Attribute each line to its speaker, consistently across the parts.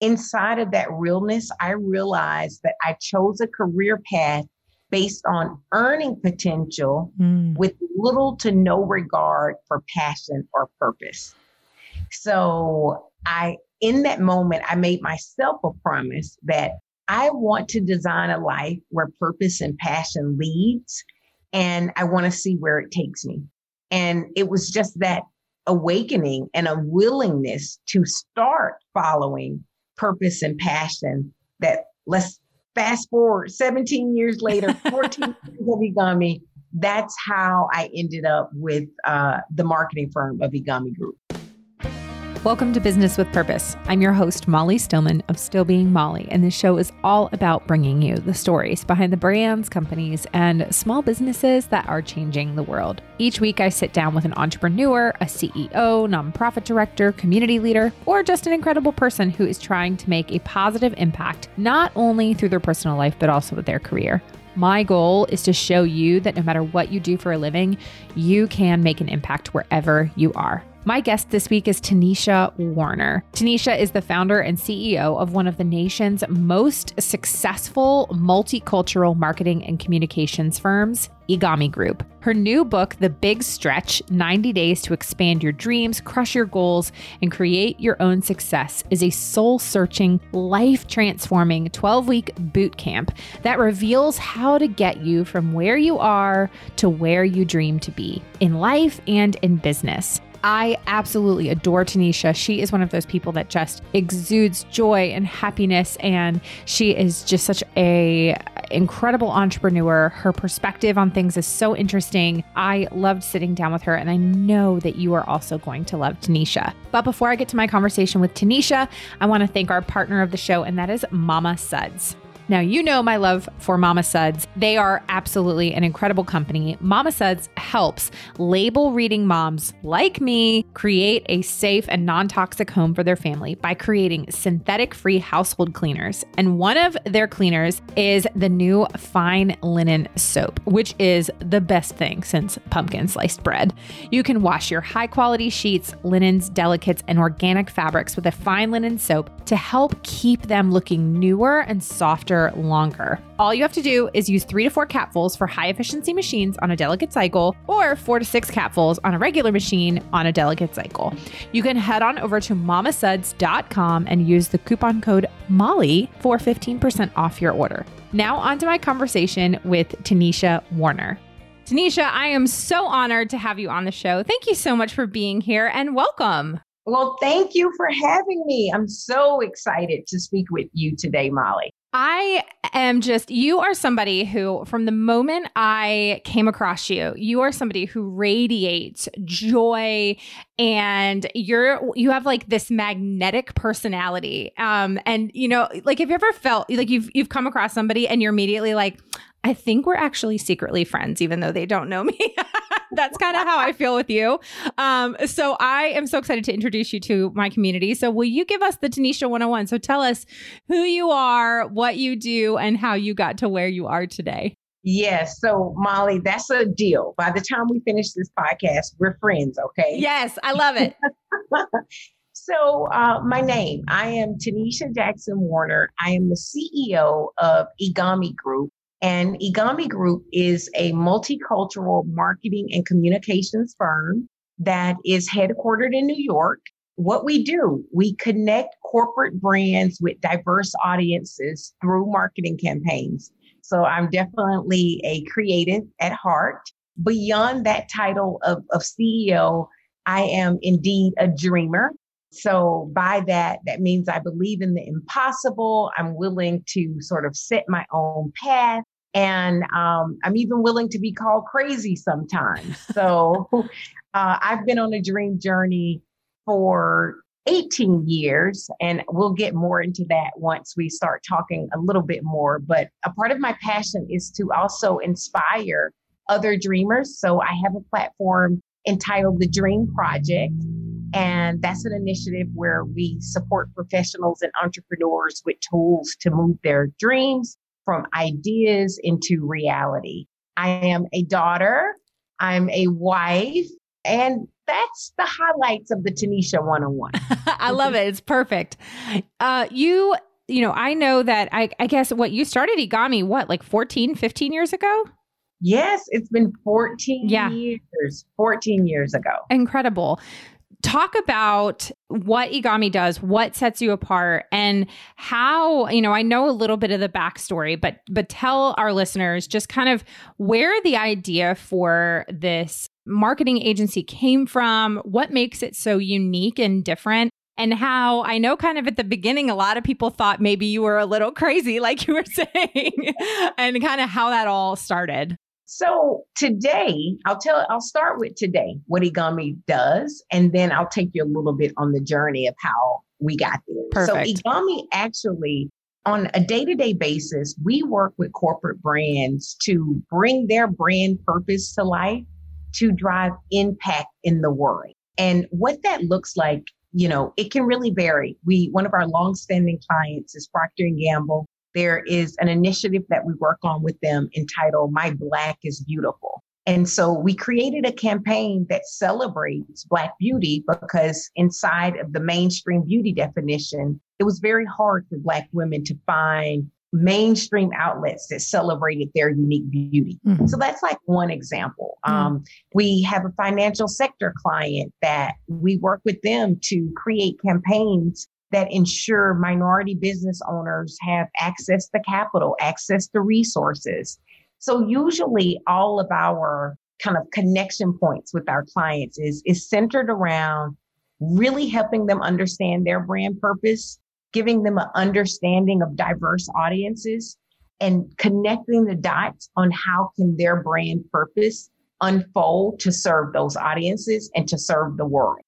Speaker 1: inside of that realness, I realized that I chose a career path based on earning potential mm. with little to no regard for passion or purpose. So I, in that moment, I made myself a promise that I want to design a life where purpose and passion leads, and I want to see where it takes me. And it was just that awakening and a willingness to start following purpose and passion that let's fast forward 17 years later, 14 years of Egami. That's how I ended up with uh, the marketing firm of Egami Group.
Speaker 2: Welcome to Business with Purpose. I'm your host, Molly Stillman of Still Being Molly, and this show is all about bringing you the stories behind the brands, companies, and small businesses that are changing the world. Each week, I sit down with an entrepreneur, a CEO, nonprofit director, community leader, or just an incredible person who is trying to make a positive impact, not only through their personal life, but also with their career. My goal is to show you that no matter what you do for a living, you can make an impact wherever you are. My guest this week is Tanisha Warner. Tanisha is the founder and CEO of one of the nation's most successful multicultural marketing and communications firms, Egami Group. Her new book, The Big Stretch 90 Days to Expand Your Dreams, Crush Your Goals, and Create Your Own Success, is a soul searching, life transforming 12 week boot camp that reveals how to get you from where you are to where you dream to be in life and in business. I absolutely adore Tanisha. She is one of those people that just exudes joy and happiness and she is just such a incredible entrepreneur. Her perspective on things is so interesting. I loved sitting down with her and I know that you are also going to love Tanisha. But before I get to my conversation with Tanisha, I want to thank our partner of the show and that is Mama Suds. Now, you know my love for Mama Suds. They are absolutely an incredible company. Mama Suds helps label reading moms like me create a safe and non toxic home for their family by creating synthetic free household cleaners. And one of their cleaners is the new fine linen soap, which is the best thing since pumpkin sliced bread. You can wash your high quality sheets, linens, delicates, and organic fabrics with a fine linen soap to help keep them looking newer and softer longer. All you have to do is use three to four capfuls for high efficiency machines on a delicate cycle, or four to six capfuls on a regular machine on a delicate cycle. You can head on over to mamasuds.com and use the coupon code MOLLY for 15% off your order. Now, on to my conversation with Tanisha Warner. Tanisha, I am so honored to have you on the show. Thank you so much for being here and welcome.
Speaker 1: Well, thank you for having me. I'm so excited to speak with you today, Molly.
Speaker 2: I am just, you are somebody who, from the moment I came across you, you are somebody who radiates joy and you're, you have like this magnetic personality. Um, and you know, like, have you ever felt like you've, you've come across somebody and you're immediately like, I think we're actually secretly friends, even though they don't know me. That's kind of how I feel with you. Um, so I am so excited to introduce you to my community. So will you give us the Tanisha 101? So tell us who you are, what you do, and how you got to where you are today.
Speaker 1: Yes. So, Molly, that's a deal. By the time we finish this podcast, we're friends, okay?
Speaker 2: Yes, I love it.
Speaker 1: so, uh, my name, I am Tanisha Jackson Warner. I am the CEO of Egami Group. And Egami Group is a multicultural marketing and communications firm that is headquartered in New York. What we do, we connect corporate brands with diverse audiences through marketing campaigns. So I'm definitely a creative at heart. Beyond that title of, of CEO, I am indeed a dreamer. So by that, that means I believe in the impossible. I'm willing to sort of set my own path. And um, I'm even willing to be called crazy sometimes. So uh, I've been on a dream journey for 18 years, and we'll get more into that once we start talking a little bit more. But a part of my passion is to also inspire other dreamers. So I have a platform entitled The Dream Project. And that's an initiative where we support professionals and entrepreneurs with tools to move their dreams from ideas into reality. I am a daughter, I'm a wife, and that's the highlights of the Tanisha one on one.
Speaker 2: I love it. It's perfect. Uh, you, you know, I know that I, I guess what you started Egami, what, like 14, 15 years ago?
Speaker 1: Yes, it's been 14 yeah. years, 14 years ago.
Speaker 2: Incredible talk about what Egami does, what sets you apart, and how, you know, I know a little bit of the backstory, but but tell our listeners just kind of where the idea for this marketing agency came from, what makes it so unique and different. And how I know kind of at the beginning, a lot of people thought maybe you were a little crazy, like you were saying, and kind of how that all started.
Speaker 1: So today, I'll tell I'll start with today, what Egami does, and then I'll take you a little bit on the journey of how we got there.
Speaker 2: Perfect.
Speaker 1: So Egami actually on a day-to-day basis, we work with corporate brands to bring their brand purpose to life to drive impact in the world. And what that looks like, you know, it can really vary. We one of our long-standing clients is Procter and Gamble there is an initiative that we work on with them entitled My Black is Beautiful. And so we created a campaign that celebrates Black beauty because inside of the mainstream beauty definition, it was very hard for Black women to find mainstream outlets that celebrated their unique beauty. Mm-hmm. So that's like one example. Mm-hmm. Um, we have a financial sector client that we work with them to create campaigns that ensure minority business owners have access to capital, access to resources. So usually all of our kind of connection points with our clients is, is centered around really helping them understand their brand purpose, giving them an understanding of diverse audiences and connecting the dots on how can their brand purpose unfold to serve those audiences and to serve the world.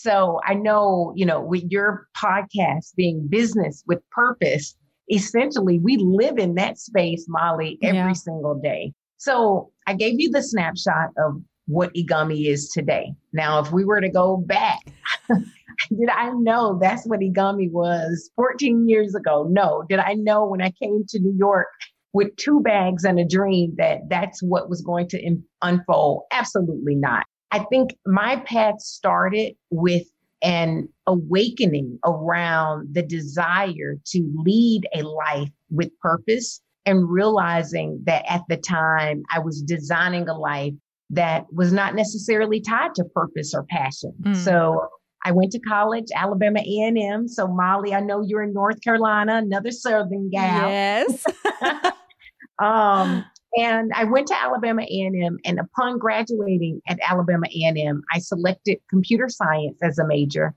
Speaker 1: So I know, you know, with your podcast being business with purpose, essentially we live in that space, Molly, every yeah. single day. So I gave you the snapshot of what Egami is today. Now, if we were to go back, did I know that's what Egami was 14 years ago? No. Did I know when I came to New York with two bags and a dream that that's what was going to unfold? Absolutely not. I think my path started with an awakening around the desire to lead a life with purpose and realizing that at the time I was designing a life that was not necessarily tied to purpose or passion. Mm. So I went to college, Alabama A&M. So Molly, I know you're in North Carolina, another Southern gal.
Speaker 2: Yes.
Speaker 1: um, and I went to Alabama A&M and upon graduating at Alabama A&M, I selected computer science as a major,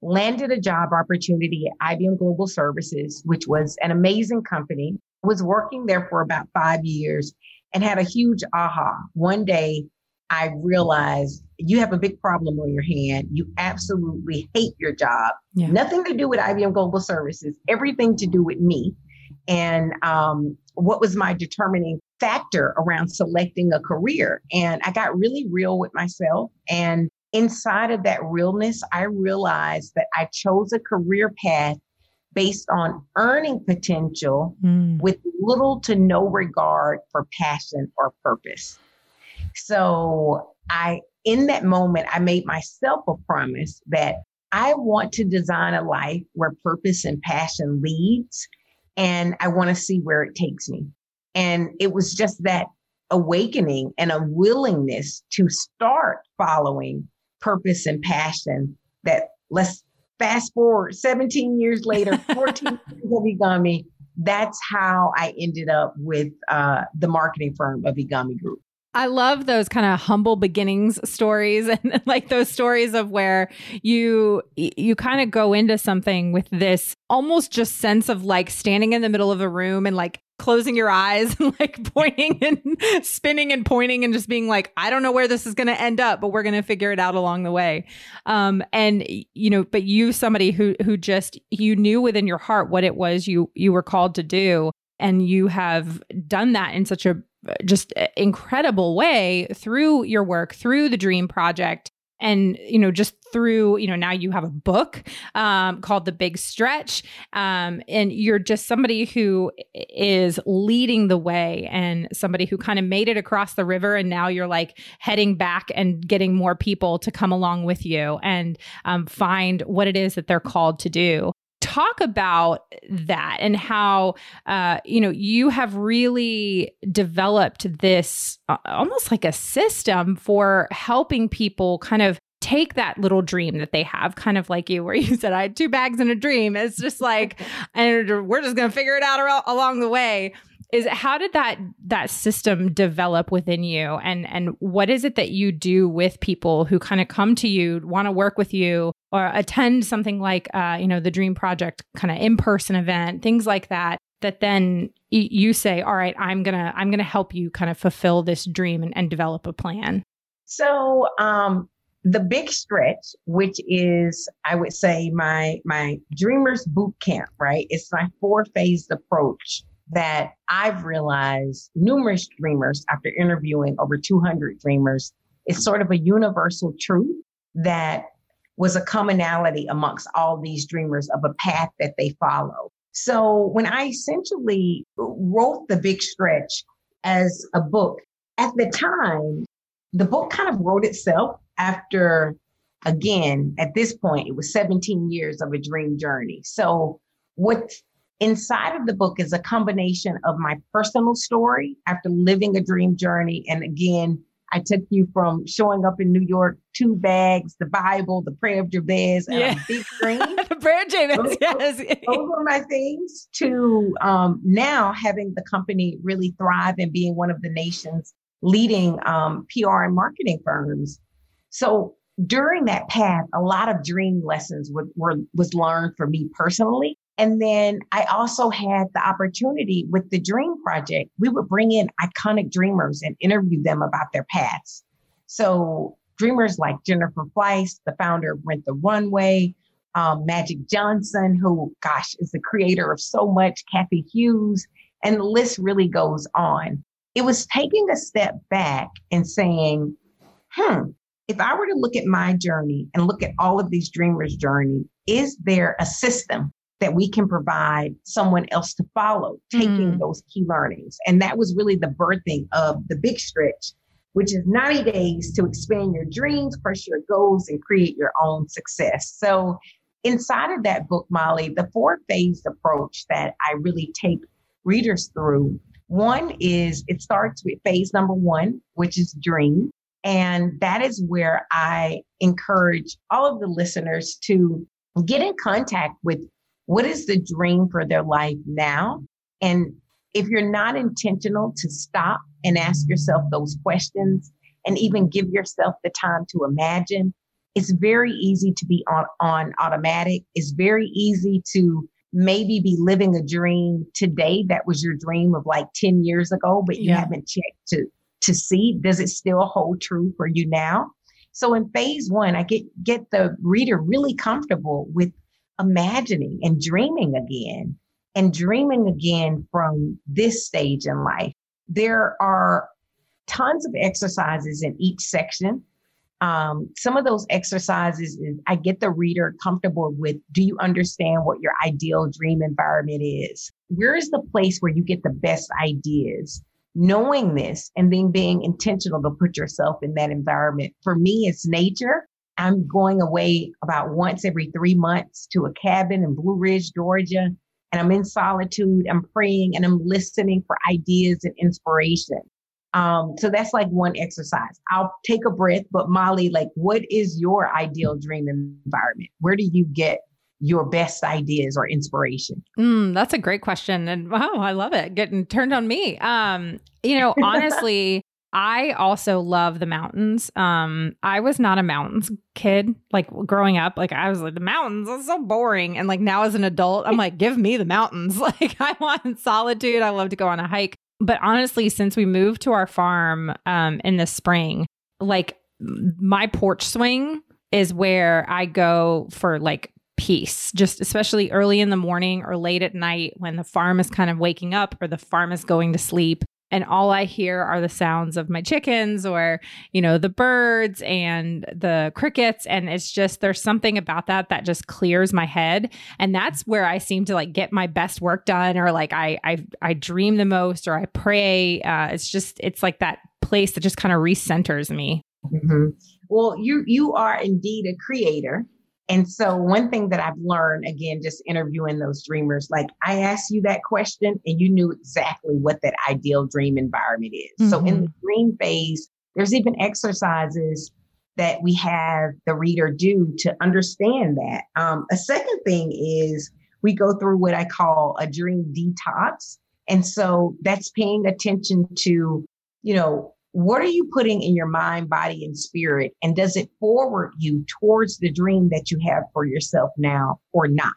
Speaker 1: landed a job opportunity at IBM Global Services, which was an amazing company. Was working there for about 5 years and had a huge aha. One day I realized you have a big problem on your hand. You absolutely hate your job. Yeah. Nothing to do with IBM Global Services, everything to do with me. And um, what was my determining factor around selecting a career. And I got really real with myself. And inside of that realness, I realized that I chose a career path based on earning potential mm. with little to no regard for passion or purpose. So I, in that moment, I made myself a promise that I want to design a life where purpose and passion leads, and I want to see where it takes me. And it was just that awakening and a willingness to start following purpose and passion that let's fast forward 17 years later, 14 years of Egami. That's how I ended up with uh, the marketing firm of Egami Group.
Speaker 2: I love those kind of humble beginnings stories and like those stories of where you you kind of go into something with this almost just sense of like standing in the middle of a room and like closing your eyes and like pointing and spinning and pointing and just being like I don't know where this is going to end up but we're going to figure it out along the way. Um and you know but you somebody who who just you knew within your heart what it was you you were called to do and you have done that in such a just incredible way through your work, through the Dream Project. and you know just through you know now you have a book um, called the big stretch um, and you're just somebody who is leading the way and somebody who kind of made it across the river and now you're like heading back and getting more people to come along with you and um, find what it is that they're called to do talk about that and how uh, you know you have really developed this uh, almost like a system for helping people kind of take that little dream that they have, kind of like you, where you said, I had two bags and a dream. It's just like, and we're just going to figure it out along the way. Is how did that that system develop within you, and and what is it that you do with people who kind of come to you, want to work with you, or attend something like uh, you know the Dream Project kind of in person event, things like that, that then you say, all right, I'm gonna I'm gonna help you kind of fulfill this dream and, and develop a plan.
Speaker 1: So um, the big stretch, which is, I would say, my my dreamers boot camp, right? It's my four phased approach that I've realized numerous dreamers after interviewing over 200 dreamers. It's sort of a universal truth that was a commonality amongst all these dreamers of a path that they follow. So when I essentially wrote the big stretch as a book, at the time, the book kind of wrote itself after, again, at this point, it was 17 years of a dream journey. So, what's inside of the book is a combination of my personal story after living a dream journey. And again, I took you from showing up in New York, two bags, the Bible, the prayer of Jabez, and yeah. a big screen.
Speaker 2: the prayer of Jabez, those, yes.
Speaker 1: Those were my things to um, now having the company really thrive and being one of the nation's leading um, PR and marketing firms. So during that path, a lot of dream lessons were, were, was learned for me personally. And then I also had the opportunity with the Dream Project. We would bring in iconic dreamers and interview them about their paths. So dreamers like Jennifer Fleiss, the founder of Rent the Runway, um, Magic Johnson, who, gosh, is the creator of so much, Cathy Hughes, and the list really goes on. It was taking a step back and saying, hmm, if I were to look at my journey and look at all of these dreamers' journey, is there a system that we can provide someone else to follow, taking mm. those key learnings? And that was really the birthing of the big stretch, which is 90 days to expand your dreams, crush your goals, and create your own success. So inside of that book, Molly, the four phased approach that I really take readers through. One is it starts with phase number one, which is dream. And that is where I encourage all of the listeners to get in contact with what is the dream for their life now. And if you're not intentional to stop and ask yourself those questions and even give yourself the time to imagine, it's very easy to be on, on automatic. It's very easy to maybe be living a dream today that was your dream of like 10 years ago, but you yeah. haven't checked to to see does it still hold true for you now? So in phase one, I get get the reader really comfortable with imagining and dreaming again and dreaming again from this stage in life. There are tons of exercises in each section. Um, some of those exercises is I get the reader comfortable with do you understand what your ideal dream environment is? Where is the place where you get the best ideas? knowing this and then being intentional to put yourself in that environment. For me, it's nature. I'm going away about once every three months to a cabin in Blue Ridge, Georgia, and I'm in solitude. I'm praying and I'm listening for ideas and inspiration. Um, so that's like one exercise. I'll take a breath, but Molly, like, what is your ideal dream environment? Where do you get your best ideas or inspiration?
Speaker 2: Mm, that's a great question. And wow, I love it. Getting turned on me. Um, you know, honestly, I also love the mountains. Um, I was not a mountains kid. Like growing up, like I was like the mountains are so boring. And like now as an adult, I'm like, give me the mountains. Like I want solitude. I love to go on a hike. But honestly, since we moved to our farm um in the spring, like my porch swing is where I go for like peace, just especially early in the morning or late at night when the farm is kind of waking up or the farm is going to sleep. And all I hear are the sounds of my chickens or, you know, the birds and the crickets. And it's just, there's something about that that just clears my head. And that's where I seem to like get my best work done or like I, I, I dream the most or I pray. Uh, it's just, it's like that place that just kind of recenters me.
Speaker 1: Mm-hmm. Well, you, you are indeed a creator and so, one thing that I've learned, again, just interviewing those dreamers, like I asked you that question and you knew exactly what that ideal dream environment is. Mm-hmm. So, in the mm-hmm. dream phase, there's even exercises that we have the reader do to understand that. Um, a second thing is we go through what I call a dream detox. And so that's paying attention to, you know, what are you putting in your mind, body, and spirit? And does it forward you towards the dream that you have for yourself now or not?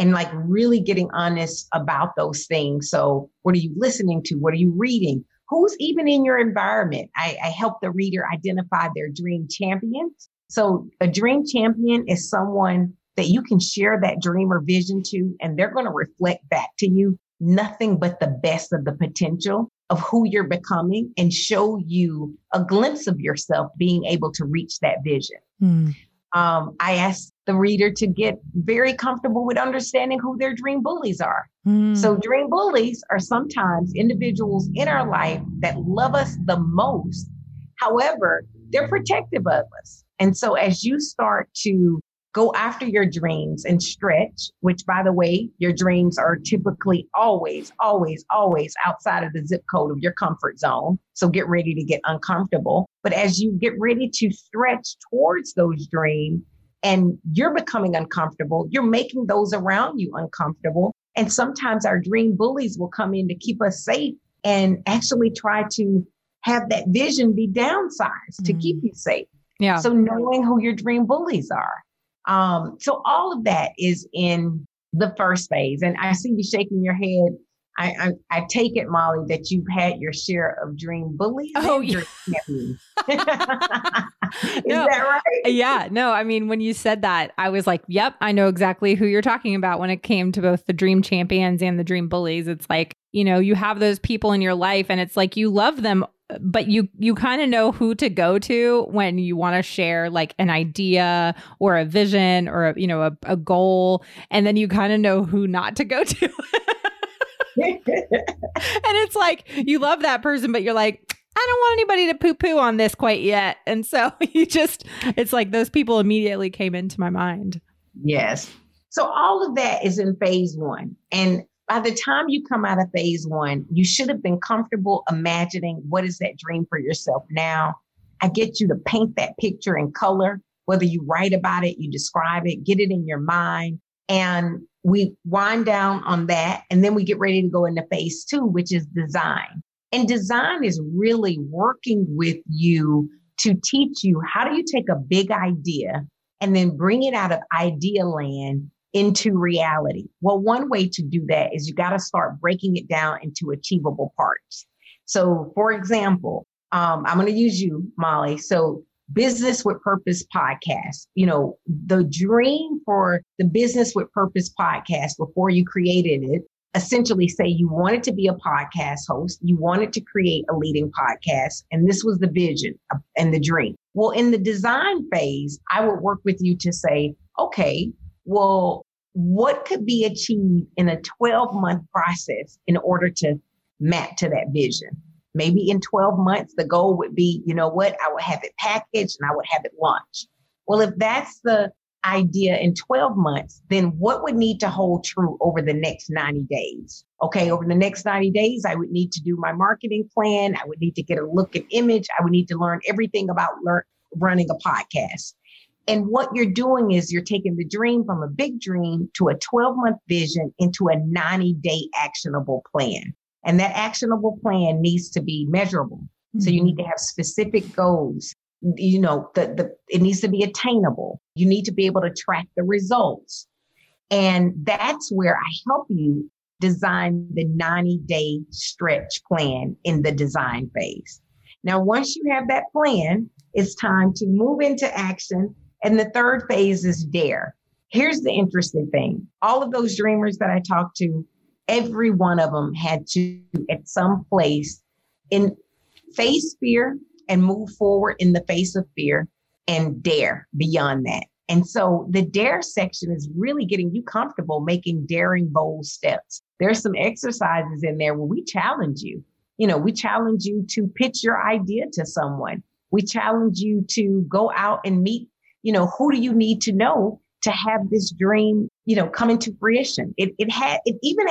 Speaker 1: And like really getting honest about those things. So, what are you listening to? What are you reading? Who's even in your environment? I, I help the reader identify their dream champions. So, a dream champion is someone that you can share that dream or vision to, and they're going to reflect back to you nothing but the best of the potential of who you're becoming and show you a glimpse of yourself being able to reach that vision. Mm. Um, I asked the reader to get very comfortable with understanding who their dream bullies are. Mm. So, dream bullies are sometimes individuals in our life that love us the most. However, they're protective of us. And so, as you start to go after your dreams and stretch, which by the way, your dreams are typically always, always, always outside of the zip code of your comfort zone. So get ready to get uncomfortable. But as you get ready to stretch towards those dreams and you're becoming uncomfortable, you're making those around you uncomfortable. And sometimes our dream bullies will come in to keep us safe and actually try to have that vision be downsized mm. to keep mm. you safe. Yeah. So knowing who your dream bullies are um, so all of that is in the first phase. And I see you shaking your head. I, I, I take it, Molly, that you've had your share of dream bullies.
Speaker 2: Oh, yeah.
Speaker 1: is no, that right?
Speaker 2: Yeah. No, I mean, when you said that, I was like, yep, I know exactly who you're talking about when it came to both the dream champions and the dream bullies. It's like, you know, you have those people in your life and it's like you love them but you you kind of know who to go to when you want to share like an idea or a vision or a, you know a, a goal and then you kind of know who not to go to and it's like you love that person but you're like I don't want anybody to poo poo on this quite yet. And so you just, it's like those people immediately came into my mind.
Speaker 1: Yes. So all of that is in phase one. And by the time you come out of phase one, you should have been comfortable imagining what is that dream for yourself now. I get you to paint that picture in color, whether you write about it, you describe it, get it in your mind. And we wind down on that. And then we get ready to go into phase two, which is design. And design is really working with you to teach you how do you take a big idea and then bring it out of idea land into reality? Well, one way to do that is you got to start breaking it down into achievable parts. So, for example, um, I'm going to use you, Molly. So, Business with Purpose podcast, you know, the dream for the Business with Purpose podcast before you created it essentially say you wanted to be a podcast host, you wanted to create a leading podcast, and this was the vision and the dream. Well, in the design phase, I would work with you to say, okay, well, what could be achieved in a 12 month process in order to map to that vision? Maybe in 12 months, the goal would be, you know what, I would have it packaged and I would have it launched. Well, if that's the idea in 12 months, then what would need to hold true over the next 90 days? Okay, over the next 90 days, I would need to do my marketing plan. I would need to get a look and image. I would need to learn everything about learn, running a podcast. And what you're doing is you're taking the dream from a big dream to a 12 month vision into a 90 day actionable plan. And that actionable plan needs to be measurable. Mm-hmm. So you need to have specific goals. You know, the, the, it needs to be attainable. You need to be able to track the results. And that's where I help you design the 90 day stretch plan in the design phase. Now, once you have that plan, it's time to move into action and the third phase is dare. Here's the interesting thing all of those dreamers that I talked to, every one of them had to, at some place, in face fear and move forward in the face of fear and dare beyond that. And so the dare section is really getting you comfortable making daring, bold steps. There's some exercises in there where we challenge you. You know, we challenge you to pitch your idea to someone. We challenge you to go out and meet, you know, who do you need to know to have this dream, you know, come into fruition? It, it had, it even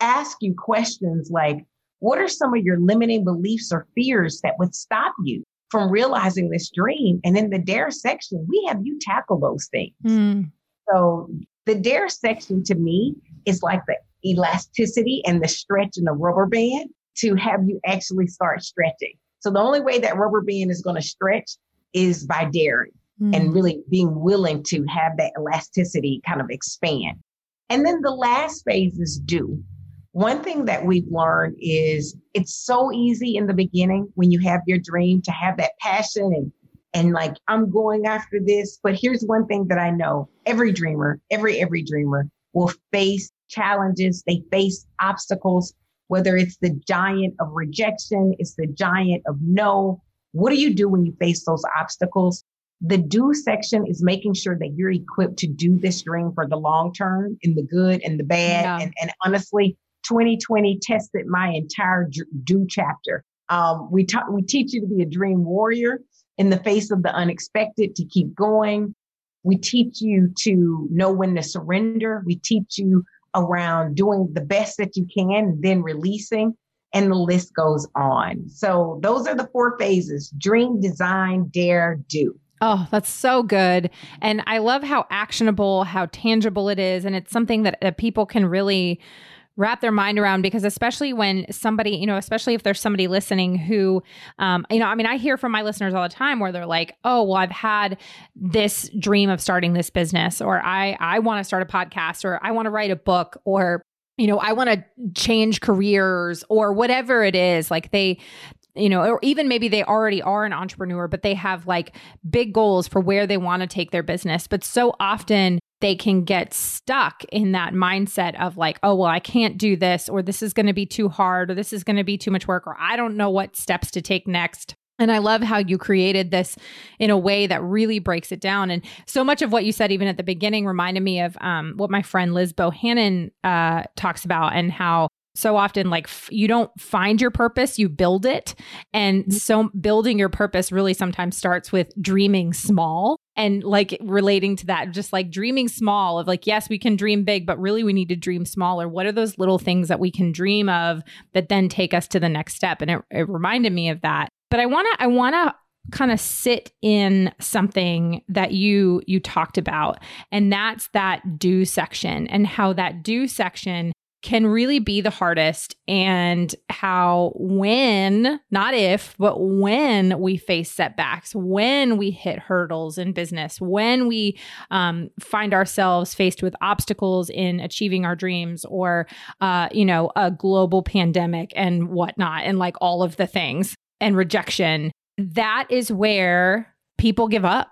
Speaker 1: ask you questions like, what are some of your limiting beliefs or fears that would stop you from realizing this dream? And in the dare section, we have you tackle those things. Mm. So the dare section to me is like the elasticity and the stretch in the rubber band to have you actually start stretching. So the only way that rubber band is going to stretch is by daring mm. and really being willing to have that elasticity kind of expand. And then the last phase is do. One thing that we've learned is it's so easy in the beginning when you have your dream to have that passion and and like I'm going after this. But here's one thing that I know: every dreamer, every every dreamer will face challenges. They face obstacles, whether it's the giant of rejection, it's the giant of no. What do you do when you face those obstacles? The do section is making sure that you're equipped to do this dream for the long term in the good and the bad. Yeah. And, and honestly, 2020 tested my entire do chapter. Um, we talk, we teach you to be a dream warrior in the face of the unexpected, to keep going. We teach you to know when to surrender. We teach you around doing the best that you can, and then releasing, and the list goes on. So those are the four phases: dream, design, dare, do.
Speaker 2: Oh, that's so good. And I love how actionable, how tangible it is. And it's something that, that people can really wrap their mind around because especially when somebody you know especially if there's somebody listening who um, you know i mean i hear from my listeners all the time where they're like oh well i've had this dream of starting this business or i i want to start a podcast or i want to write a book or you know i want to change careers or whatever it is like they you know, or even maybe they already are an entrepreneur, but they have like big goals for where they want to take their business. But so often they can get stuck in that mindset of like, oh, well, I can't do this, or this is going to be too hard, or this is going to be too much work, or I don't know what steps to take next. And I love how you created this in a way that really breaks it down. And so much of what you said, even at the beginning, reminded me of um, what my friend Liz Bohannon uh, talks about and how so often like f- you don't find your purpose you build it. And mm-hmm. so building your purpose really sometimes starts with dreaming small and like relating to that just like dreaming small of like yes we can dream big but really we need to dream smaller. What are those little things that we can dream of that then take us to the next step? And it, it reminded me of that. But i want to i want to kind of sit in something that you you talked about and that's that do section and how that do section can really be the hardest and how when not if but when we face setbacks when we hit hurdles in business when we um, find ourselves faced with obstacles in achieving our dreams or uh, you know a global pandemic and whatnot and like all of the things and rejection that is where people give up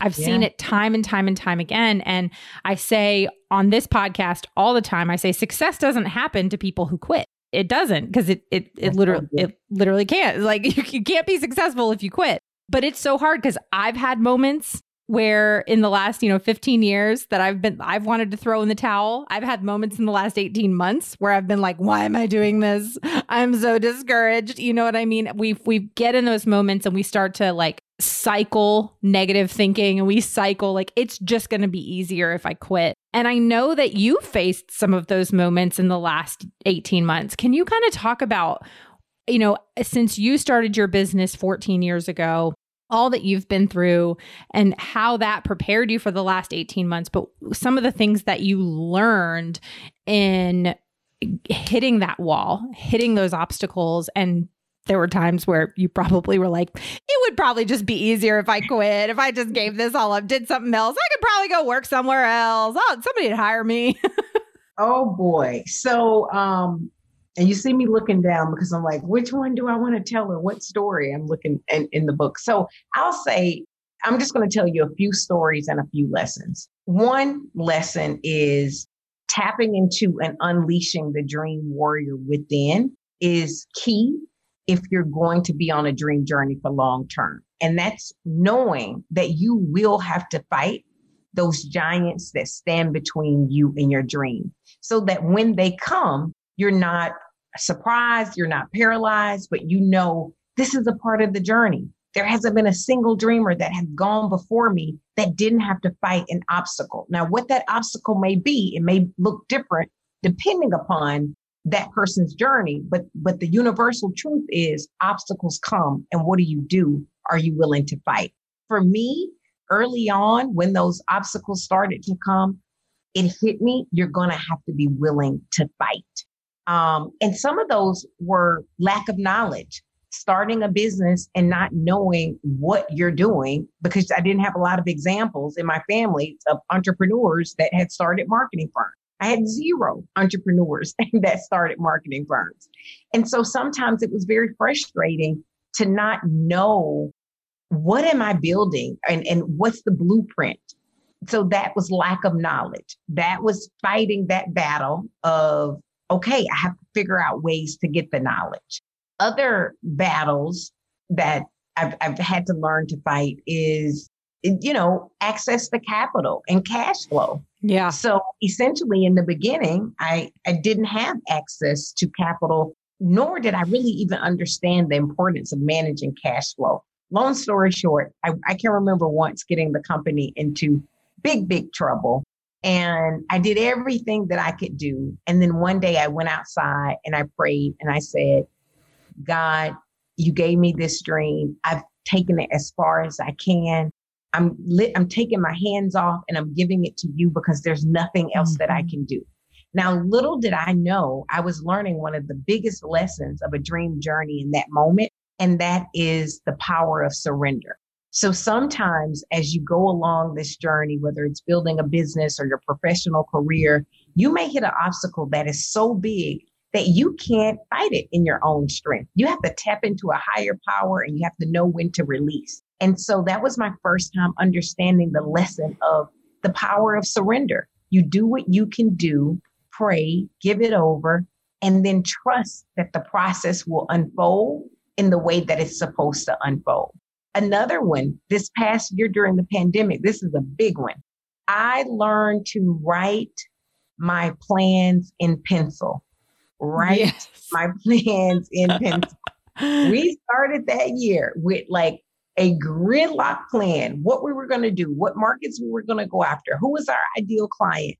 Speaker 2: I've yeah. seen it time and time and time again. And I say on this podcast all the time, I say success doesn't happen to people who quit. It doesn't because it it it literally it literally can't. Like you, you can't be successful if you quit. But it's so hard because I've had moments where in the last you know 15 years that i've been i've wanted to throw in the towel i've had moments in the last 18 months where i've been like why am i doing this i'm so discouraged you know what i mean we we get in those moments and we start to like cycle negative thinking and we cycle like it's just going to be easier if i quit and i know that you faced some of those moments in the last 18 months. Can you kind of talk about you know since you started your business 14 years ago all that you've been through and how that prepared you for the last 18 months, but some of the things that you learned in hitting that wall, hitting those obstacles and there were times where you probably were like, it would probably just be easier if I quit, if I just gave this all up, did something else. I could probably go work somewhere else. Oh, somebody'd hire me.
Speaker 1: oh boy. So um and you see me looking down because I'm like, which one do I want to tell her? What story I'm looking in, in the book? So I'll say, I'm just going to tell you a few stories and a few lessons. One lesson is tapping into and unleashing the dream warrior within is key if you're going to be on a dream journey for long term. And that's knowing that you will have to fight those giants that stand between you and your dream so that when they come, you're not surprised, you're not paralyzed, but you know this is a part of the journey. There hasn't been a single dreamer that has gone before me that didn't have to fight an obstacle. Now, what that obstacle may be, it may look different depending upon that person's journey, but but the universal truth is obstacles come and what do you do? Are you willing to fight? For me, early on when those obstacles started to come, it hit me, you're to have to be willing to fight. Um, and some of those were lack of knowledge, starting a business and not knowing what you're doing because I didn't have a lot of examples in my family of entrepreneurs that had started marketing firms. I had zero entrepreneurs that started marketing firms. And so sometimes it was very frustrating to not know what am I building and, and what's the blueprint so that was lack of knowledge. That was fighting that battle of, okay, I have to figure out ways to get the knowledge. Other battles that I've, I've had to learn to fight is, you know, access the capital and cash flow.
Speaker 2: Yeah.
Speaker 1: So essentially, in the beginning, I, I didn't have access to capital, nor did I really even understand the importance of managing cash flow. Long story short, I, I can remember once getting the company into big, big trouble. And I did everything that I could do. And then one day I went outside and I prayed and I said, God, you gave me this dream. I've taken it as far as I can. I'm lit, I'm taking my hands off and I'm giving it to you because there's nothing else that I mm-hmm. can do. Now, little did I know, I was learning one of the biggest lessons of a dream journey in that moment, and that is the power of surrender. So sometimes as you go along this journey, whether it's building a business or your professional career, you may hit an obstacle that is so big that you can't fight it in your own strength. You have to tap into a higher power and you have to know when to release. And so that was my first time understanding the lesson of the power of surrender. You do what you can do, pray, give it over, and then trust that the process will unfold in the way that it's supposed to unfold. Another one this past year during the pandemic, this is a big one. I learned to write my plans in pencil. Write yes. my plans in pencil. we started that year with like a gridlock plan, what we were going to do, what markets we were going to go after, who was our ideal client.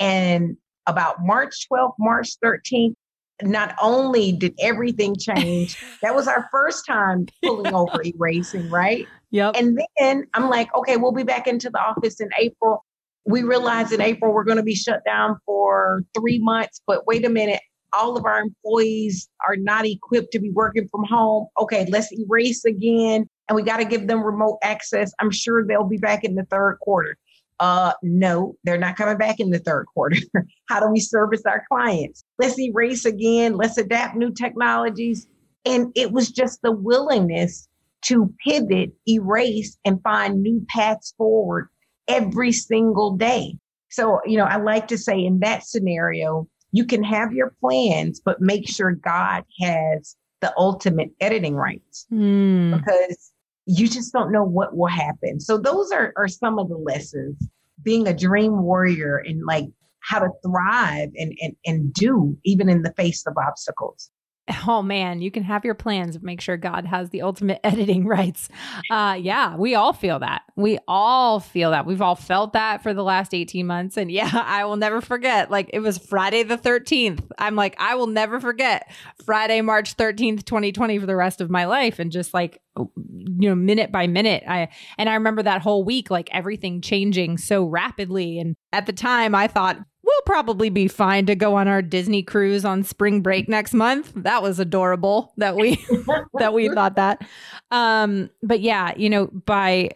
Speaker 1: And about March 12th, March 13th, not only did everything change, that was our first time pulling over erasing, right?
Speaker 2: Yep.
Speaker 1: And then I'm like, okay, we'll be back into the office in April. We realized in April we're going to be shut down for three months, but wait a minute, all of our employees are not equipped to be working from home. Okay, let's erase again. And we got to give them remote access. I'm sure they'll be back in the third quarter. Uh, no, they're not coming back in the third quarter. How do we service our clients? Let's erase again. Let's adapt new technologies. And it was just the willingness to pivot, erase, and find new paths forward every single day. So, you know, I like to say in that scenario, you can have your plans, but make sure God has the ultimate editing rights mm. because you just don't know what will happen. So those are, are some of the lessons. Being a dream warrior and like how to thrive and, and, and do even in the face of obstacles.
Speaker 2: Oh man, you can have your plans, make sure God has the ultimate editing rights. Uh, yeah, we all feel that. We all feel that. We've all felt that for the last 18 months. And yeah, I will never forget. Like it was Friday the 13th. I'm like, I will never forget Friday, March 13th, 2020 for the rest of my life. And just like, you know, minute by minute. I, and I remember that whole week, like everything changing so rapidly. And at the time, I thought, we'll probably be fine to go on our Disney cruise on spring break next month. That was adorable that we that we thought that. Um, but yeah, you know, by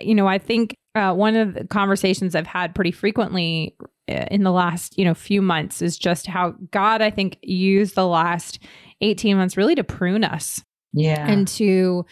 Speaker 2: you know, I think uh, one of the conversations I've had pretty frequently uh, in the last you know few months is just how God, I think, used the last eighteen months really to prune us.
Speaker 1: Yeah,
Speaker 2: and to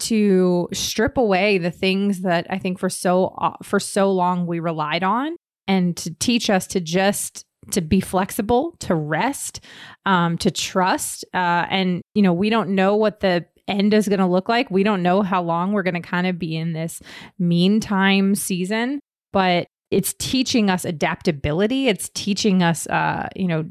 Speaker 2: to strip away the things that I think for so uh, for so long we relied on and to teach us to just to be flexible, to rest, um, to trust. Uh, and, you know, we don't know what the end is going to look like. We don't know how long we're going to kind of be in this meantime season, but it's teaching us adaptability. It's teaching us, uh, you know,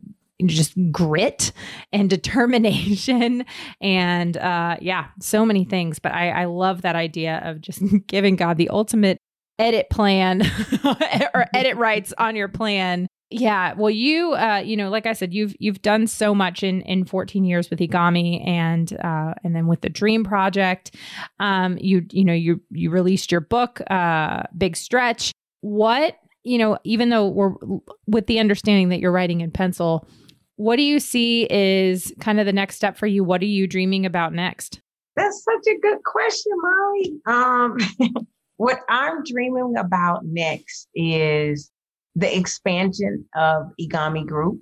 Speaker 2: just grit and determination and uh yeah so many things but i i love that idea of just giving god the ultimate edit plan or edit rights on your plan. Yeah well you uh you know like i said you've you've done so much in in 14 years with Egami and uh and then with the dream project. Um you you know you you released your book uh big stretch. What you know even though we're with the understanding that you're writing in pencil what do you see is kind of the next step for you? What are you dreaming about next?
Speaker 1: That's such a good question molly. Um what I'm dreaming about next is the expansion of Egami Group.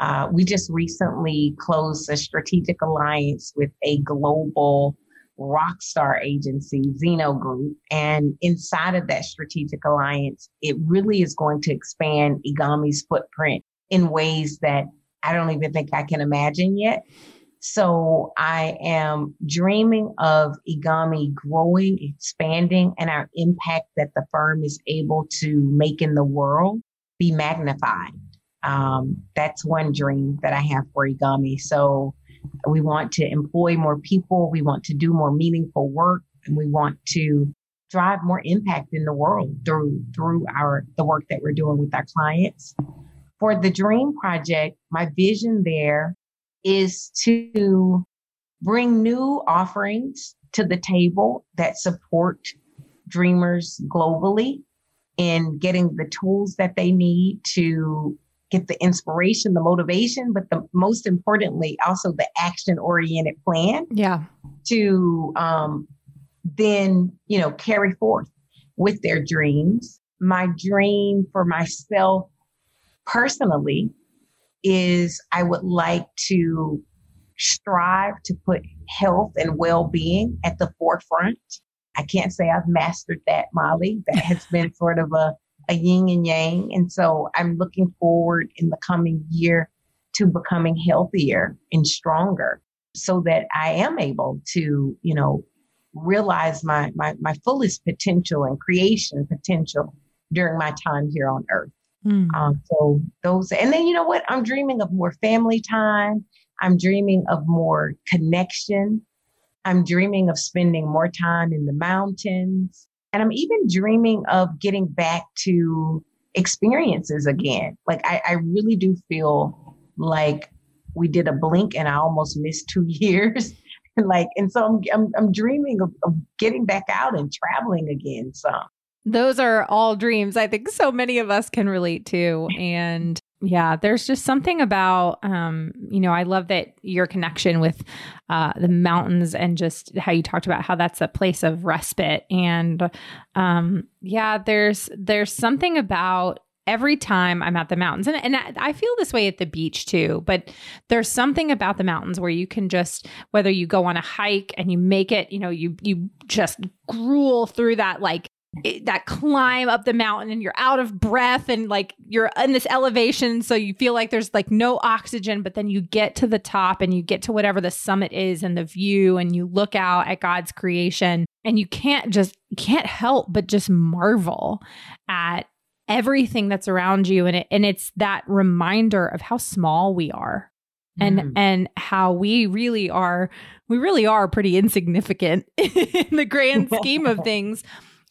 Speaker 1: Uh, we just recently closed a strategic alliance with a global rock star agency, Zeno Group. And inside of that strategic alliance, it really is going to expand Egami's footprint in ways that I don't even think I can imagine yet. So I am dreaming of Egami growing, expanding, and our impact that the firm is able to make in the world be magnified. Um, that's one dream that I have for Egami. So we want to employ more people, we want to do more meaningful work, and we want to drive more impact in the world through through our the work that we're doing with our clients. For the Dream Project, my vision there is to bring new offerings to the table that support dreamers globally in getting the tools that they need to get the inspiration, the motivation, but the most importantly, also the action oriented plan.
Speaker 2: Yeah.
Speaker 1: To um, then, you know, carry forth with their dreams. My dream for myself personally is I would like to strive to put health and well being at the forefront. I can't say I've mastered that, Molly. That has been sort of a, a yin and yang. And so I'm looking forward in the coming year to becoming healthier and stronger so that I am able to, you know, realize my, my, my fullest potential and creation potential during my time here on earth. Mm. Um, so those, and then you know what? I'm dreaming of more family time. I'm dreaming of more connection. I'm dreaming of spending more time in the mountains. And I'm even dreaming of getting back to experiences again. Like I, I really do feel like we did a blink and I almost missed two years. like, and so I'm, I'm, I'm dreaming of, of getting back out and traveling again. So
Speaker 2: those are all dreams I think so many of us can relate to. And yeah, there's just something about, um, you know, I love that your connection with uh, the mountains and just how you talked about how that's a place of respite. And um, yeah, there's there's something about every time I'm at the mountains, and, and I feel this way at the beach too, but there's something about the mountains where you can just, whether you go on a hike and you make it, you know, you, you just gruel through that like it, that climb up the mountain and you're out of breath and like you're in this elevation so you feel like there's like no oxygen but then you get to the top and you get to whatever the summit is and the view and you look out at God's creation and you can't just can't help but just marvel at everything that's around you and it and it's that reminder of how small we are and mm. and how we really are we really are pretty insignificant in the grand scheme of things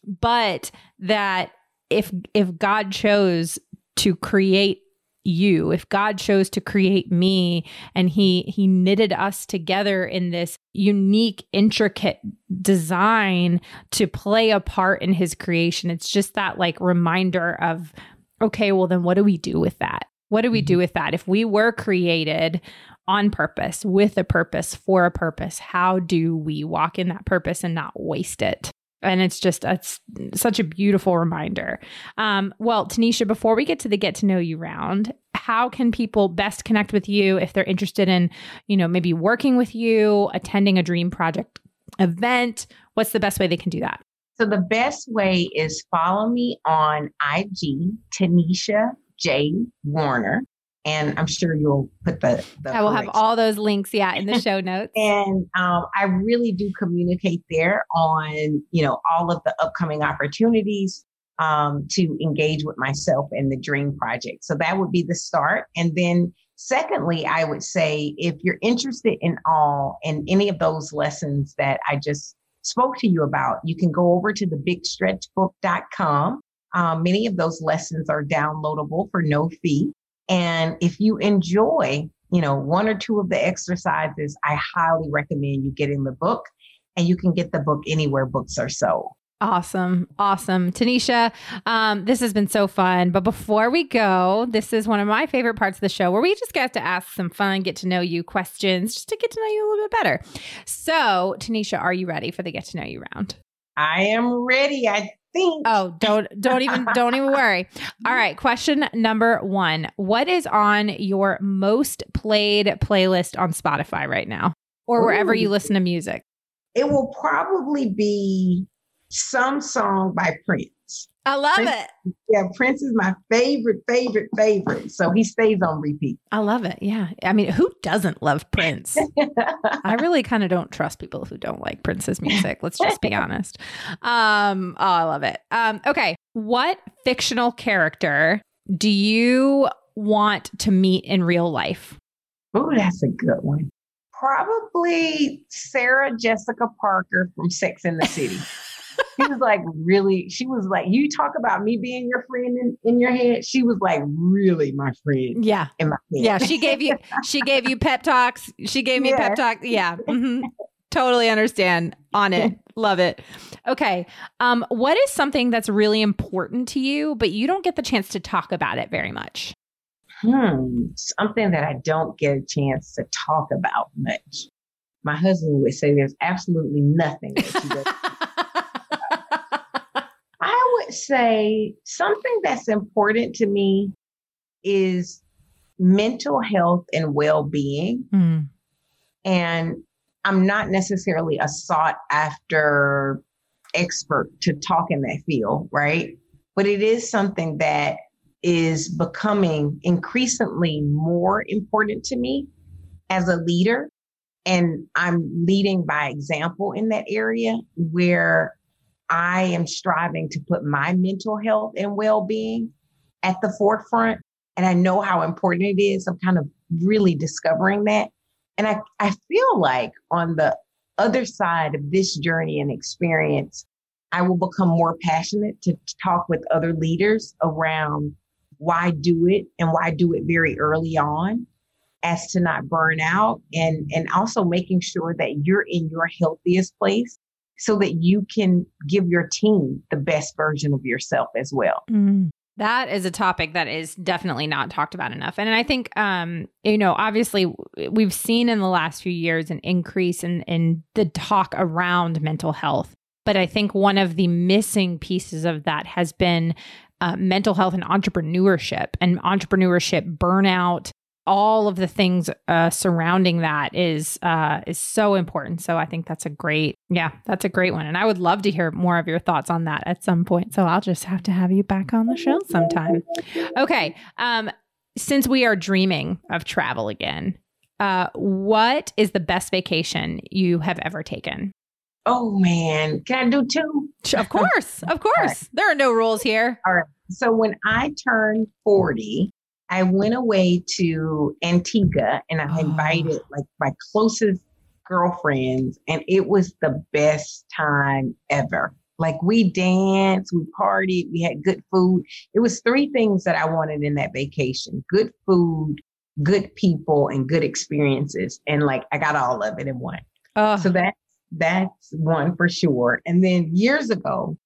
Speaker 2: but that if if God chose to create you if god chose to create me and he he knitted us together in this unique intricate design to play a part in his creation it's just that like reminder of okay well then what do we do with that? What do we do mm-hmm. with that? If we were created on purpose with a purpose for a purpose how do we walk in that purpose and not waste it and it's just it's such a beautiful reminder. Um, well, Tanisha, before we get to the get to know you round, how can people best connect with you if they're interested in, you know, maybe working with you, attending a Dream Project event? What's the best way they can do that?
Speaker 1: So the best way is follow me on IG, Tanisha J Warner. And I'm sure you'll put the, the
Speaker 2: I will have all those links, yeah, in the show notes.
Speaker 1: and um, I really do communicate there on, you know, all of the upcoming opportunities um, to engage with myself and the Dream Project. So that would be the start. And then secondly, I would say if you're interested in all and any of those lessons that I just spoke to you about, you can go over to the bigstretchbook.com. Um, many of those lessons are downloadable for no fee. And if you enjoy, you know, one or two of the exercises, I highly recommend you getting the book. And you can get the book anywhere books are sold.
Speaker 2: Awesome. Awesome. Tanisha, um, this has been so fun. But before we go, this is one of my favorite parts of the show where we just get to ask some fun, get to know you questions, just to get to know you a little bit better. So, Tanisha, are you ready for the get to know you round?
Speaker 1: I am ready. I think.
Speaker 2: Oh, don't don't even don't even worry. All right, question number 1. What is on your most played playlist on Spotify right now or wherever Ooh. you listen to music?
Speaker 1: It will probably be some song by Prince.
Speaker 2: I love
Speaker 1: Prince,
Speaker 2: it.
Speaker 1: Yeah, Prince is my favorite, favorite, favorite. So he stays on repeat.
Speaker 2: I love it. Yeah. I mean, who doesn't love Prince? I really kind of don't trust people who don't like Prince's music. Let's just be honest. Um, oh, I love it. Um, okay. What fictional character do you want to meet in real life?
Speaker 1: Oh, that's a good one. Probably Sarah Jessica Parker from Sex in the City she was like really, she was like, you talk about me being your friend in, in your head. She was like really my friend.
Speaker 2: Yeah.
Speaker 1: In my
Speaker 2: head. Yeah. She gave you, she gave you pep talks. She gave me yeah. pep talk. Yeah. Mm-hmm. totally understand on it. Love it. Okay. Um, what is something that's really important to you, but you don't get the chance to talk about it very much?
Speaker 1: Hmm. Something that I don't get a chance to talk about much. My husband would say there's absolutely nothing that does say something that's important to me is mental health and well being. Mm. And I'm not necessarily a sought after expert to talk in that field, right? But it is something that is becoming increasingly more important to me as a leader. And I'm leading by example in that area where I am striving to put my mental health and well being at the forefront. And I know how important it is. I'm kind of really discovering that. And I, I feel like on the other side of this journey and experience, I will become more passionate to talk with other leaders around why do it and why do it very early on as to not burn out and and also making sure that you're in your healthiest place so that you can give your team the best version of yourself as well.
Speaker 2: Mm. That is a topic that is definitely not talked about enough. And I think, um, you know, obviously we've seen in the last few years an increase in, in the talk around mental health. But I think one of the missing pieces of that has been uh, mental health and entrepreneurship and entrepreneurship burnout all of the things uh, surrounding that is uh, is so important. So I think that's a great, yeah, that's a great one. And I would love to hear more of your thoughts on that at some point. So I'll just have to have you back on the show sometime. Okay. Um, since we are dreaming of travel again, uh, what is the best vacation you have ever taken?
Speaker 1: Oh man, can I do two?
Speaker 2: Of course, of course. Right. There are no rules here.
Speaker 1: All right. So when I turned 40, I went away to Antigua and I ah. invited oh. like my closest girlfriends, and it was the best time ever. Like we danced, we partied, we had good food. It was three things that I wanted in that vacation good food, good people, and good experiences. And like I got all of it in one. Oh. So that that's one for sure. And then years ago,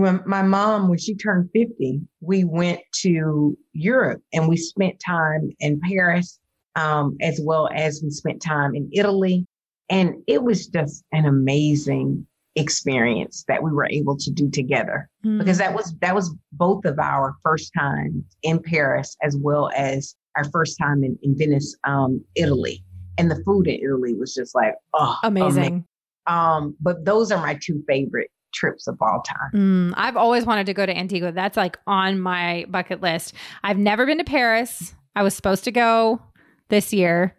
Speaker 1: when my mom, when she turned 50, we went to Europe and we spent time in Paris, um, as well as we spent time in Italy. And it was just an amazing experience that we were able to do together mm. because that was that was both of our first times in Paris as well as our first time in, in Venice, um, Italy. And the food in Italy was just like, oh,
Speaker 2: amazing.
Speaker 1: amazing. Um, but those are my two favorite trips of all time.
Speaker 2: Mm, I've always wanted to go to Antigua. That's like on my bucket list. I've never been to Paris. I was supposed to go this year,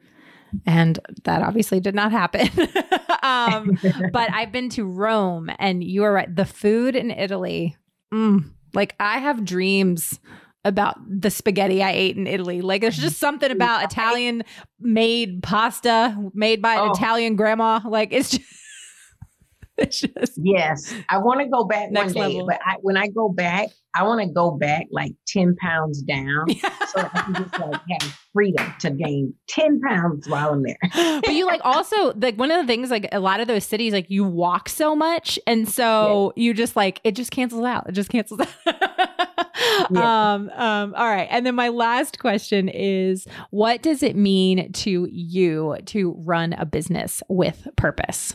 Speaker 2: and that obviously did not happen. um, but I've been to Rome, and you are right. The food in Italy, mm, like I have dreams about the spaghetti I ate in Italy. Like there's just something about Italian made pasta made by an oh. Italian grandma. Like it's just
Speaker 1: just yes. I want to go back one day, level. but I, when I go back, I want to go back like 10 pounds down so I can just like have freedom to gain 10 pounds while I'm there.
Speaker 2: but you like also like one of the things like a lot of those cities like you walk so much and so you just like it just cancels out. It just cancels out. yeah. um, um, all right. And then my last question is what does it mean to you to run a business with purpose?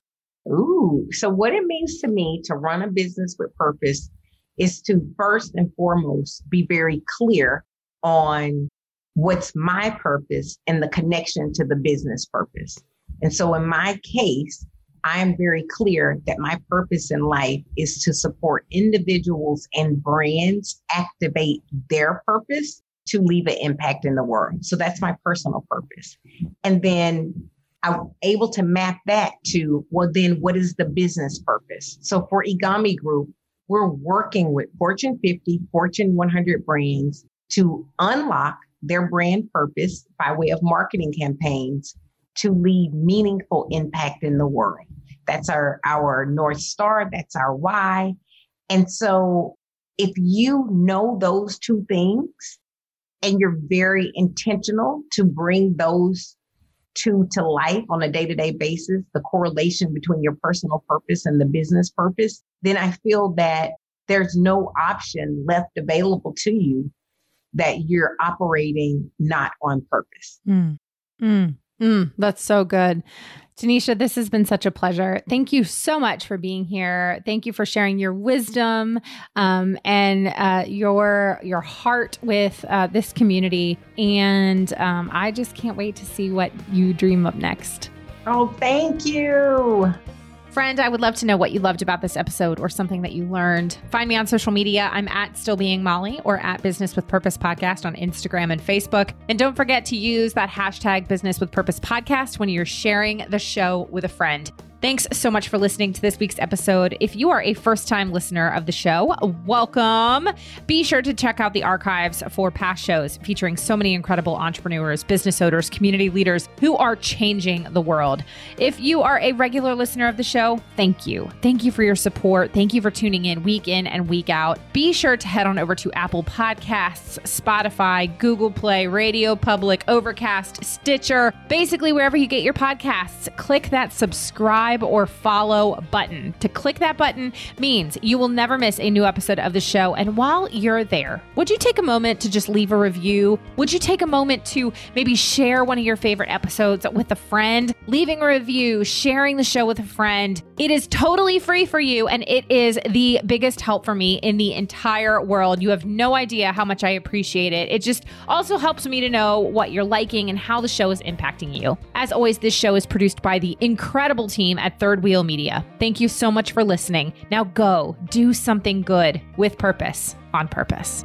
Speaker 1: Ooh, so what it means to me to run a business with purpose is to first and foremost be very clear on what's my purpose and the connection to the business purpose. And so in my case, I am very clear that my purpose in life is to support individuals and brands activate their purpose to leave an impact in the world. So that's my personal purpose. And then I'm able to map that to, well, then what is the business purpose? So for Egami Group, we're working with Fortune 50, Fortune 100 brands to unlock their brand purpose by way of marketing campaigns to leave meaningful impact in the world. That's our, our North Star, that's our why. And so if you know those two things and you're very intentional to bring those two to life on a day to day basis, the correlation between your personal purpose and the business purpose, then I feel that there's no option left available to you that you're operating not on purpose.
Speaker 2: Mm. Mm. Mm. That's so good. Tanisha, this has been such a pleasure. Thank you so much for being here. Thank you for sharing your wisdom um, and uh, your your heart with uh, this community. And um, I just can't wait to see what you dream up next.
Speaker 1: Oh, thank you.
Speaker 2: Friend, I would love to know what you loved about this episode or something that you learned. Find me on social media. I'm at Still Being Molly or at Business with Purpose Podcast on Instagram and Facebook. And don't forget to use that hashtag Business with Purpose Podcast when you're sharing the show with a friend. Thanks so much for listening to this week's episode. If you are a first time listener of the show, welcome. Be sure to check out the archives for past shows featuring so many incredible entrepreneurs, business owners, community leaders who are changing the world. If you are a regular listener of the show, thank you. Thank you for your support. Thank you for tuning in week in and week out. Be sure to head on over to Apple Podcasts, Spotify, Google Play, Radio Public, Overcast, Stitcher, basically wherever you get your podcasts. Click that subscribe subscribe or follow button. To click that button means you will never miss a new episode of the show. And while you're there, would you take a moment to just leave a review? Would you take a moment to maybe share one of your favorite episodes with a friend? Leaving a review, sharing the show with a friend. It is totally free for you and it is the biggest help for me in the entire world. You have no idea how much I appreciate it. It just also helps me to know what you're liking and how the show is impacting you. As always, this show is produced by the incredible team at Third Wheel Media. Thank you so much for listening. Now go do something good with purpose on purpose.